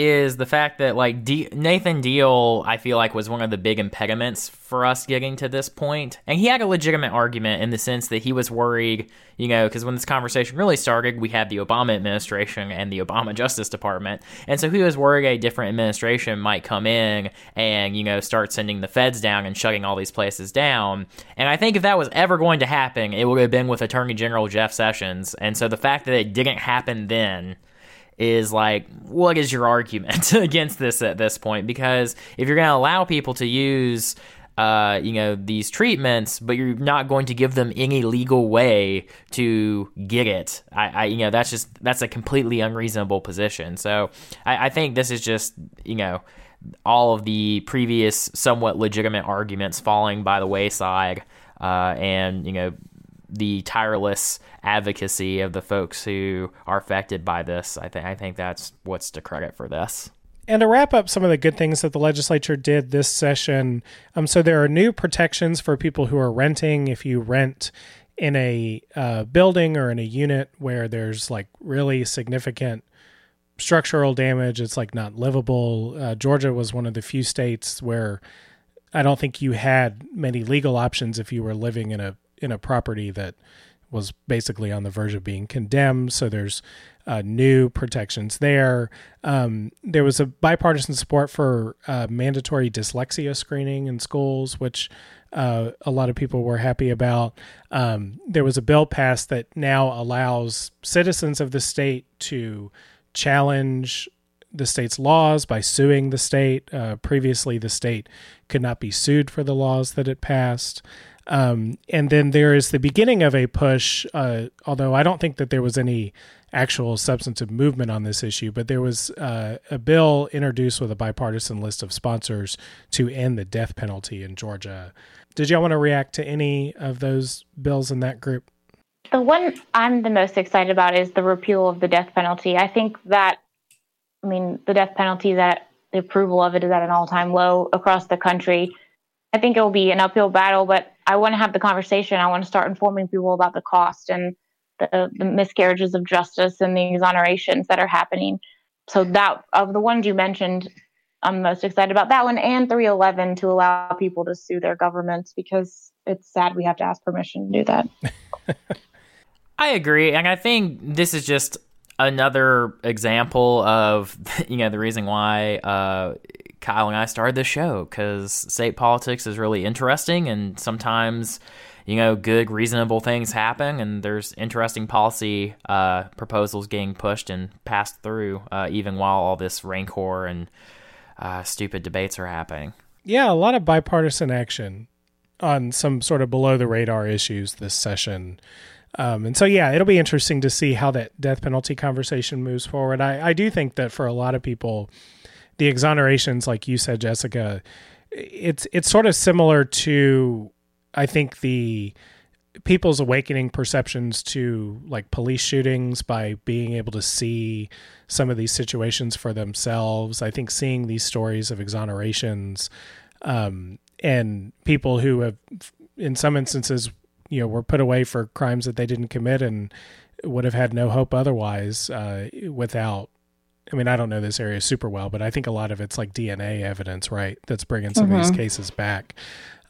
is the fact that like D- Nathan Deal, I feel like was one of the big impediments for us getting to this point, and he had a legitimate argument in the sense that he was worried, you know, because when this conversation really started, we had the Obama administration and the Obama Justice Department, and so he was worried a different administration might come in and you know start sending the feds down and shutting all these places down, and I think if that was ever going to happen, it would have been with Attorney General Jeff Sessions, and so the fact that it didn't happen then is like, what is your argument against this at this point? Because if you're going to allow people to use, uh, you know, these treatments, but you're not going to give them any legal way to get it, I, I you know, that's just that's a completely unreasonable position. So I, I think this is just, you know, all of the previous somewhat legitimate arguments falling by the wayside, uh, and you know, the tireless advocacy of the folks who are affected by this. I think I think that's what's to credit for this. And to wrap up some of the good things that the legislature did this session, um, so there are new protections for people who are renting. If you rent in a uh, building or in a unit where there's like really significant structural damage, it's like not livable. Uh, Georgia was one of the few states where I don't think you had many legal options if you were living in a in a property that was basically on the verge of being condemned. So there's uh, new protections there. Um, there was a bipartisan support for uh, mandatory dyslexia screening in schools, which uh, a lot of people were happy about. Um, there was a bill passed that now allows citizens of the state to challenge the state's laws by suing the state. Uh, previously, the state could not be sued for the laws that it passed. Um, and then there is the beginning of a push, uh, although I don't think that there was any actual substantive movement on this issue, but there was uh, a bill introduced with a bipartisan list of sponsors to end the death penalty in Georgia. Did y'all want to react to any of those bills in that group? The one I'm the most excited about is the repeal of the death penalty. I think that, I mean, the death penalty that the approval of it is at an all time low across the country. I think it will be an uphill battle, but I want to have the conversation. I want to start informing people about the cost and the, the miscarriages of justice and the exonerations that are happening. So that of the ones you mentioned, I'm most excited about that one and 311 to allow people to sue their governments because it's sad we have to ask permission to do that. I agree, and I think this is just another example of you know the reason why uh, Kyle and I started this show because state politics is really interesting, and sometimes you know good, reasonable things happen, and there's interesting policy uh, proposals getting pushed and passed through, uh, even while all this rancor and uh, stupid debates are happening. Yeah, a lot of bipartisan action on some sort of below the radar issues this session. Um, and so, yeah, it'll be interesting to see how that death penalty conversation moves forward. I, I do think that for a lot of people, the exonerations, like you said, Jessica, it's it's sort of similar to I think the people's awakening perceptions to like police shootings by being able to see some of these situations for themselves. I think seeing these stories of exonerations um, and people who have, in some instances, you know, were put away for crimes that they didn't commit and would have had no hope otherwise uh, without I mean, I don't know this area super well, but I think a lot of it's like DNA evidence, right? That's bringing some mm-hmm. of these mm-hmm. cases back.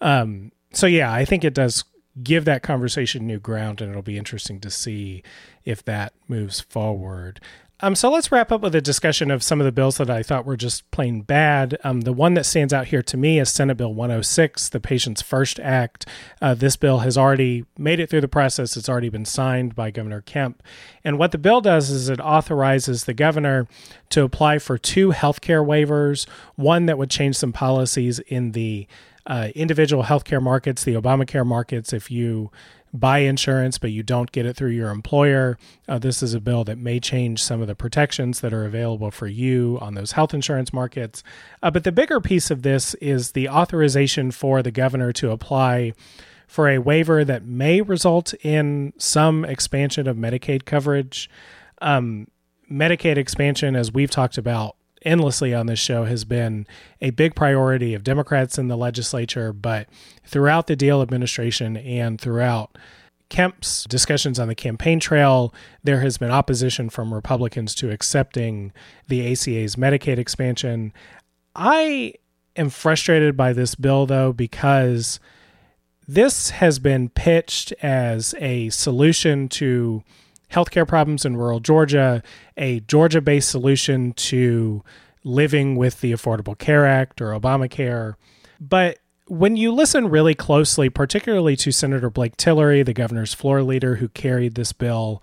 Um, so yeah, I think it does give that conversation new ground, and it'll be interesting to see if that moves forward. Um, so let's wrap up with a discussion of some of the bills that I thought were just plain bad. Um, the one that stands out here to me is Senate Bill 106, the Patients First Act. Uh, this bill has already made it through the process, it's already been signed by Governor Kemp. And what the bill does is it authorizes the governor to apply for two healthcare waivers, one that would change some policies in the uh, individual healthcare markets, the Obamacare markets, if you buy insurance, but you don't get it through your employer. Uh, this is a bill that may change some of the protections that are available for you on those health insurance markets. Uh, but the bigger piece of this is the authorization for the governor to apply for a waiver that may result in some expansion of Medicaid coverage. Um, Medicaid expansion, as we've talked about endlessly on this show, has been a big priority of Democrats in the legislature, but throughout the Deal administration and throughout Kemp's discussions on the campaign trail, there has been opposition from Republicans to accepting the ACA's Medicaid expansion. I am frustrated by this bill, though, because this has been pitched as a solution to healthcare problems in rural Georgia, a Georgia based solution to living with the Affordable Care Act or Obamacare. But when you listen really closely, particularly to Senator Blake Tillery, the governor's floor leader who carried this bill,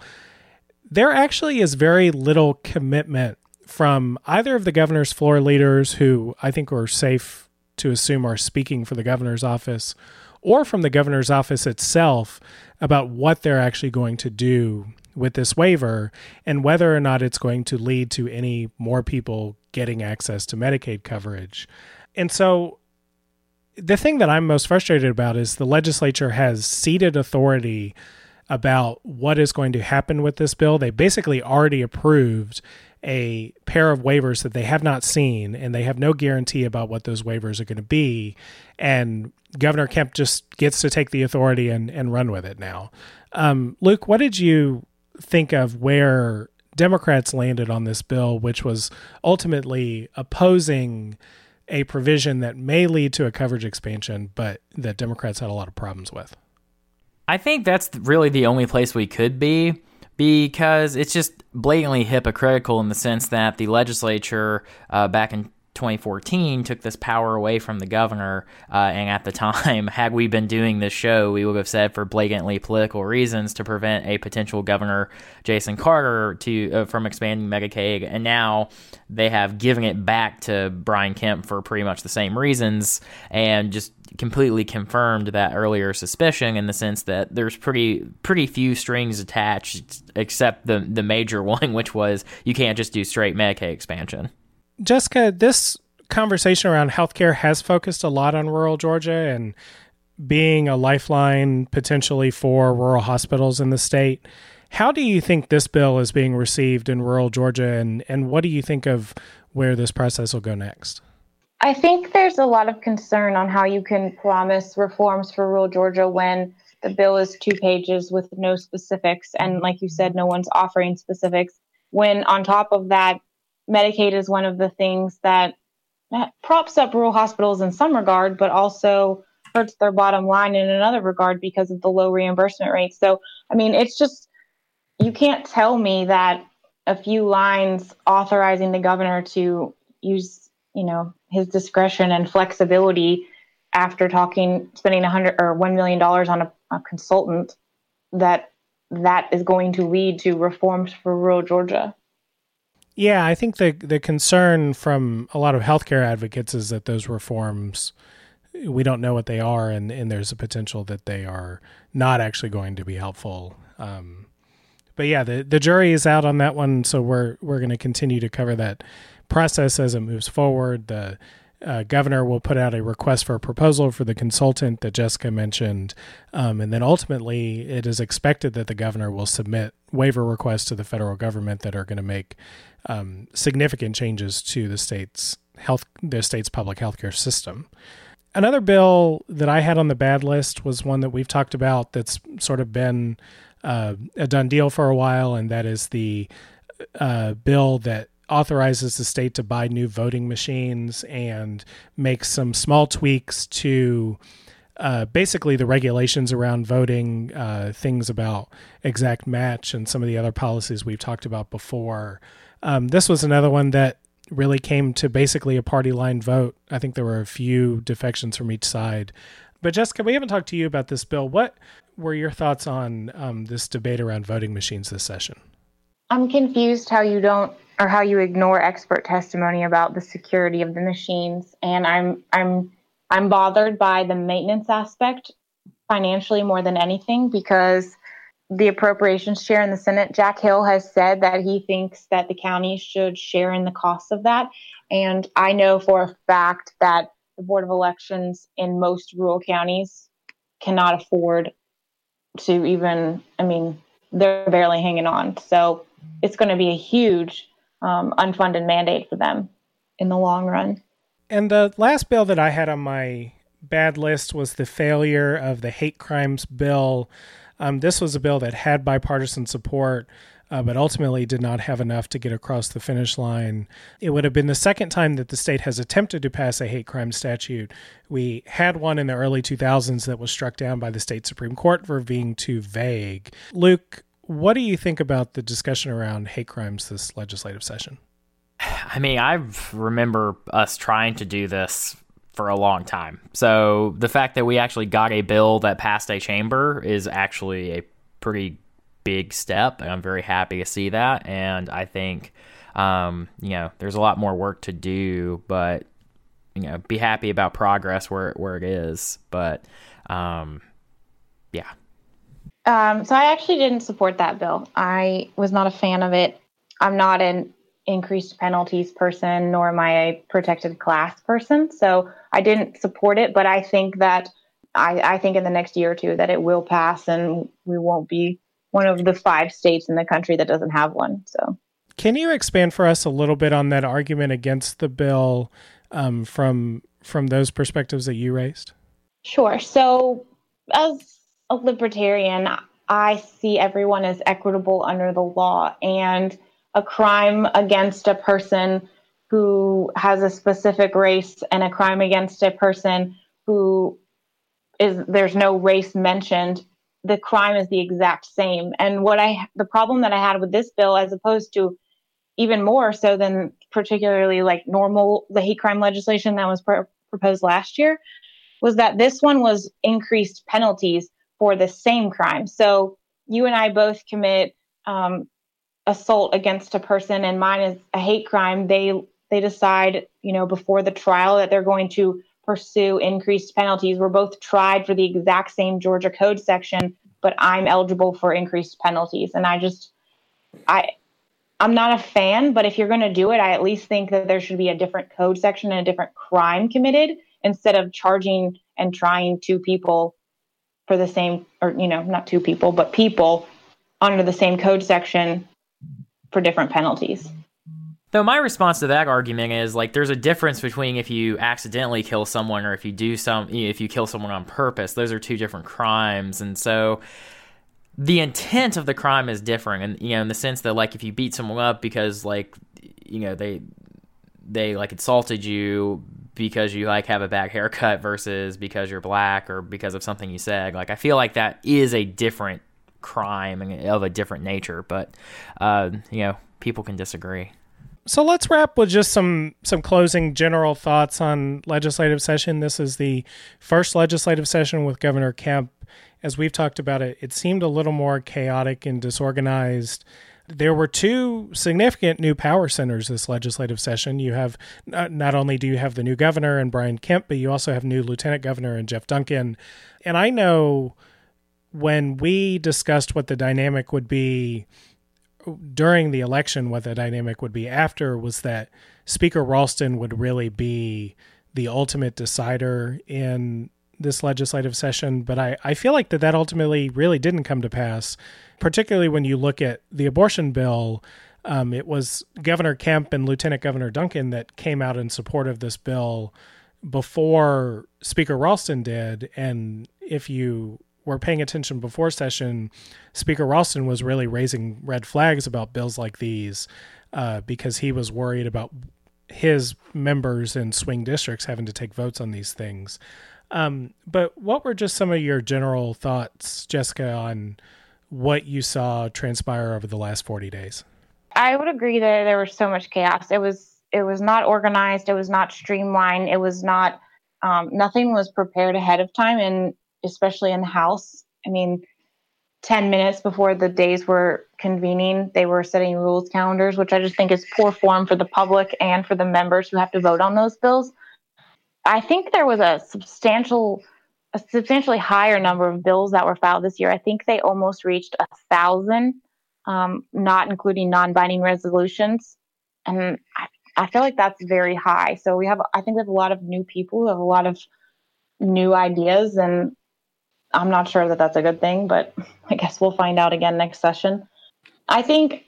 there actually is very little commitment from either of the governor's floor leaders, who I think we're safe to assume are speaking for the governor's office, or from the governor's office itself about what they're actually going to do with this waiver and whether or not it's going to lead to any more people getting access to Medicaid coverage. And so the thing that I'm most frustrated about is the legislature has ceded authority about what is going to happen with this bill. They basically already approved a pair of waivers that they have not seen, and they have no guarantee about what those waivers are going to be. And Governor Kemp just gets to take the authority and, and run with it now. Um, Luke, what did you think of where Democrats landed on this bill, which was ultimately opposing a provision that may lead to a coverage expansion, but that Democrats had a lot of problems with? I think that's really the only place we could be because it's just blatantly hypocritical in the sense that the legislature uh, back in 2014 took this power away from the governor. Uh, and at the time, had we been doing this show, we would have said for blatantly political reasons to prevent a potential governor, Jason Carter, to uh, from expanding Medicaid. And now they have given it back to Brian Kemp for pretty much the same reasons, and just completely confirmed that earlier suspicion in the sense that there's pretty pretty few strings attached except the the major one which was you can't just do straight Medicaid expansion. Jessica, this conversation around healthcare has focused a lot on rural Georgia and being a lifeline potentially for rural hospitals in the state. How do you think this bill is being received in rural Georgia, and, and what do you think of where this process will go next? I think there's a lot of concern on how you can promise reforms for rural Georgia when the bill is two pages with no specifics. And like you said, no one's offering specifics. When on top of that, Medicaid is one of the things that, props up rural hospitals in some regard, but also hurts their bottom line in another regard because of the low reimbursement rates. So, I mean, it's just, you can't tell me that a few lines authorizing the governor to use, you know, his discretion and flexibility after talking, spending a hundred or $1 million on a, a consultant that that is going to lead to reforms for rural Georgia. Yeah, I think the the concern from a lot of healthcare advocates is that those reforms we don't know what they are, and, and there's a potential that they are not actually going to be helpful. Um, but yeah, the the jury is out on that one, so we're we're going to continue to cover that process as it moves forward. The uh, governor will put out a request for a proposal for the consultant that Jessica mentioned. Um, and then ultimately, it is expected that the governor will submit waiver requests to the federal government that are going to make um, significant changes to the state's health, the state's public health care system. Another bill that I had on the bad list was one that we've talked about that's sort of been uh, a done deal for a while, and that is the uh, bill that authorizes the state to buy new voting machines and makes some small tweaks to uh, basically the regulations around voting, uh, things about exact match, and some of the other policies we've talked about before. Um, this was another one that really came to basically a party line vote. I think there were a few defections from each side. But Jessica, we haven't talked to you about this bill. What were your thoughts on um, this debate around voting machines this session? I'm confused how you don't or how you ignore expert testimony about the security of the machines and I'm I'm I'm bothered by the maintenance aspect financially more than anything because the appropriations chair in the Senate, Jack Hill, has said that he thinks that the county should share in the cost of that. And I know for a fact that the Board of Elections in most rural counties cannot afford to even, I mean, they're barely hanging on. So it's going to be a huge um, unfunded mandate for them in the long run. And the last bill that I had on my bad list was the failure of the hate crimes bill. Um, this was a bill that had bipartisan support, uh, but ultimately did not have enough to get across the finish line. It would have been the second time that the state has attempted to pass a hate crime statute. We had one in the early 2000s that was struck down by the state Supreme Court for being too vague. Luke, what do you think about the discussion around hate crimes this legislative session? I mean, I remember us trying to do this for a long time. So the fact that we actually got a bill that passed a chamber is actually a pretty big step. And I'm very happy to see that. And I think, um, you know, there's a lot more work to do, but, you know, be happy about progress where, where it is. But, um, yeah. Um, so I actually didn't support that bill. I was not a fan of it. I'm not an increased penalties person, nor am I a protected class person. So I didn't support it, but I think that I, I think in the next year or two that it will pass and we won't be one of the five states in the country that doesn't have one. So can you expand for us a little bit on that argument against the bill um, from from those perspectives that you raised? Sure. So as a libertarian, I see everyone as equitable under the law, and a crime against a person who has a specific race and a crime against a person who is there's no race mentioned. The crime is the exact same. And what i the problem that i had with this bill as opposed to even more so than particularly like normal the hate crime legislation that was pr- proposed last year was that this one was increased penalties for the same crime. So you and I both commit um, assault against a person, and mine is a hate crime. They they decide, you know, before the trial that they're going to pursue increased penalties. We're both tried for the exact same Georgia code section, but I'm eligible for increased penalties. And I just, I, I'm not a fan, but if you're going to do it, I at least think that there should be a different code section and a different crime committed instead of charging and trying two people for the same, or, you know, not two people, but people under the same code section for different penalties. Though my response to that argument is like there's a difference between if you accidentally kill someone or if you do some if you kill someone on purpose. Those are two different crimes. And so the intent of the crime is different and you know in the sense that like if you beat someone up because like you know they they like insulted you because you like have a bad haircut versus because you're black or because of something you said. Like I feel like that is a different crime of a different nature, but uh, you know people can disagree. So let's wrap with just some some closing general thoughts on legislative session. This is the first legislative session with Governor Kemp. As we've talked about it, it seemed a little more chaotic and disorganized there were two significant new power centers this legislative session. You have not, not only do you have the new governor and Brian Kemp, but you also have new lieutenant governor and Jeff Duncan. And I know when we discussed what the dynamic would be during the election, what the dynamic would be after was that Speaker Ralston would really be the ultimate decider in this legislative session. But I, I feel like that that ultimately really didn't come to pass particularly when you look at the abortion bill. Um, it was Governor Kemp and Lieutenant Governor Duncan that came out in support of this bill before Speaker Ralston did. And if you were paying attention before session, Speaker Ralston was really raising red flags about bills like these uh, because he was worried about his members in swing districts having to take votes on these things. Um, but what were just some of your general thoughts, Jessica, on what you saw transpire over the last 40 days. I would agree that there was so much chaos. It was it was not organized. It was not streamlined. It was not um, nothing was prepared ahead of time, and especially in the House. I mean, ten minutes before the days were convening, they were setting rules calendars, which I just think is poor form for the public and for the members who have to vote on those bills. I think there was a substantial a substantially higher number of bills that were filed this year. I think they almost reached a thousand, um, not including non-binding resolutions, and I, I feel like that's very high. So we have, I think, we have a lot of new people who have a lot of new ideas, and I'm not sure that that's a good thing, but I guess we'll find out again next session. I think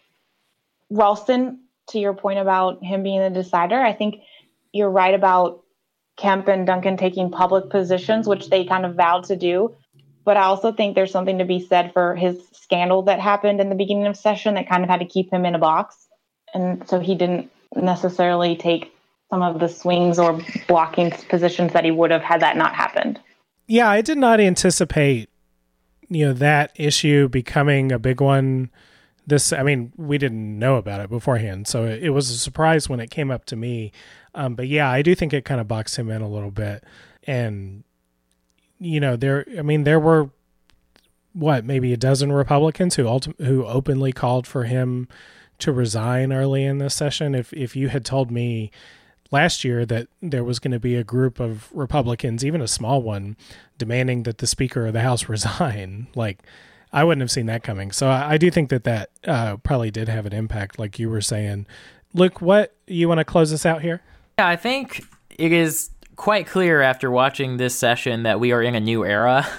Ralston, to your point about him being the decider, I think you're right about Kemp and Duncan taking public positions, which they kind of vowed to do. But I also think there's something to be said for his scandal that happened in the beginning of session that kind of had to keep him in a box. And so he didn't necessarily take some of the swings or blocking positions that he would have had that not happened. Yeah, I did not anticipate, you know, that issue becoming a big one. This, I mean, we didn't know about it beforehand, so it, it was a surprise when it came up to me. Um, but yeah, I do think it kind of boxed him in a little bit. And, you know, there, I mean, there were what, maybe a dozen Republicans who ulti- who openly called for him to resign early in this session. If, if you had told me last year that there was going to be a group of Republicans, even a small one, demanding that the Speaker of the House resign, like, I wouldn't have seen that coming. So I, I do think that that uh, probably did have an impact, like you were saying. Luke, what you want to close us out here? Yeah, I think it is quite clear after watching this session that we are in a new era.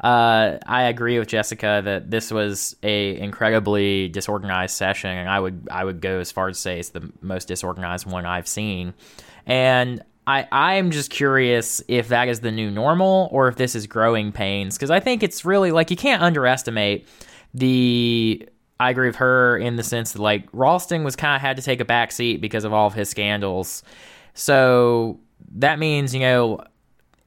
Uh, I agree with Jessica that this was a incredibly disorganized session, and I would I would go as far as say it's the most disorganized one I've seen. And I I'm just curious if that is the new normal or if this is growing pains because I think it's really like you can't underestimate the I agree with her in the sense that like Ralston was kind of had to take a back seat because of all of his scandals. So that means, you know,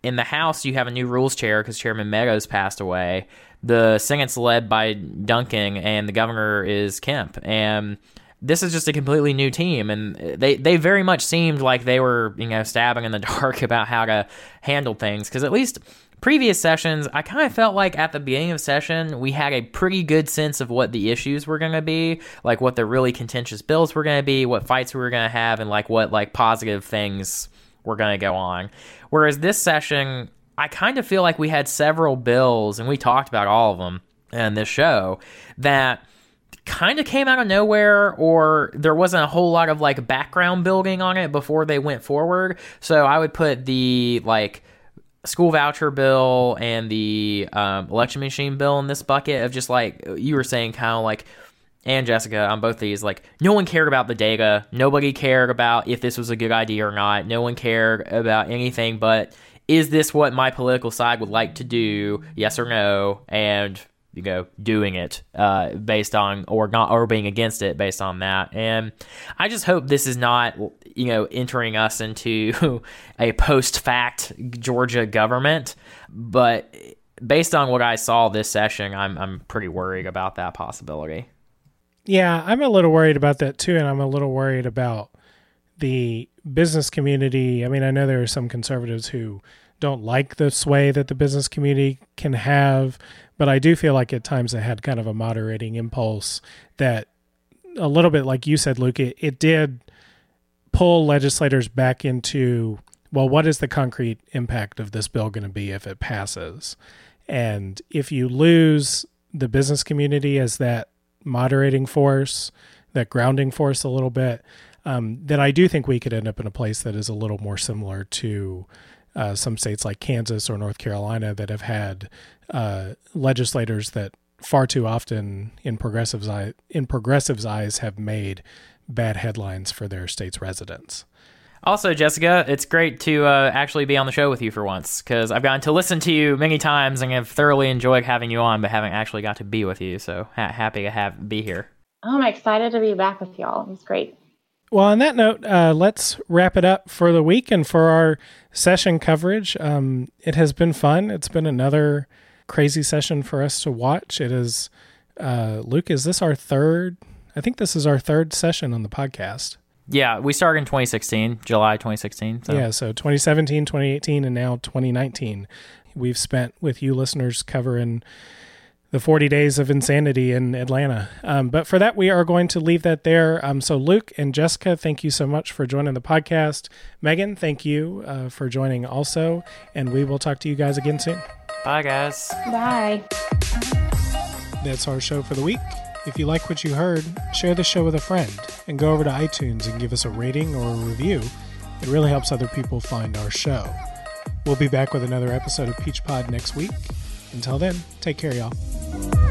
in the House, you have a new rules chair because Chairman Meadows passed away. The Senate's led by Duncan, and the governor is Kemp. And this is just a completely new team, and they they very much seemed like they were you know stabbing in the dark about how to handle things because at least previous sessions, I kind of felt like at the beginning of session, we had a pretty good sense of what the issues were going to be, like what the really contentious bills were going to be, what fights we were going to have, and like what like positive things were going to go on. Whereas this session, I kind of feel like we had several bills, and we talked about all of them in this show, that kind of came out of nowhere or there wasn't a whole lot of like background building on it before they went forward. So I would put the like school voucher bill and the um, election machine bill in this bucket of just like you were saying, kind of like, and Jessica on both these, like no one cared about the data. Nobody cared about if this was a good idea or not. No one cared about anything but is this what my political side would like to do? Yes or no? And you know doing it uh, based on or not or being against it based on that. And i just hope this is not you know entering us into a post fact georgia government. But based on what i saw this session i'm i'm pretty worried about that possibility. Yeah i'm a little worried about that too and i'm a little worried about the business community. I mean i know there are some conservatives who don't like the sway that the business community can have but I do feel like at times it had kind of a moderating impulse that a little bit like you said, Luke, it, it did pull legislators back into well, what is the concrete impact of this bill going to be if it passes? And if you lose the business community as that moderating force, that grounding force a little bit, um, then I do think we could end up in a place that is a little more similar to uh, some states like Kansas or North Carolina that have had uh, legislators that far too often in progressives eye, in progressives eyes have made bad headlines for their state's residents. Also, Jessica, it's great to uh, actually be on the show with you for once because I've gotten to listen to you many times and have thoroughly enjoyed having you on, but haven't actually got to be with you. So ha- happy to have be here. Oh, I'm excited to be back with y'all. It's great. Well, on that note, uh, let's wrap it up for the week and for our session coverage. Um, it has been fun. It's been another crazy session for us to watch. It is, uh, Luke, is this our third? I think this is our third session on the podcast. Yeah, we started in 2016, July 2016. So. Yeah, so 2017, 2018, and now 2019. We've spent with you listeners covering the 40 days of insanity in Atlanta. Um, but for that, we are going to leave that there. Um, so, Luke and Jessica, thank you so much for joining the podcast. Megan, thank you uh, for joining also. And we will talk to you guys again soon. Bye, guys. Bye. That's our show for the week. If you like what you heard, share the show with a friend and go over to iTunes and give us a rating or a review. It really helps other people find our show. We'll be back with another episode of Peach Pod next week. Until then, take care, y'all. Bye.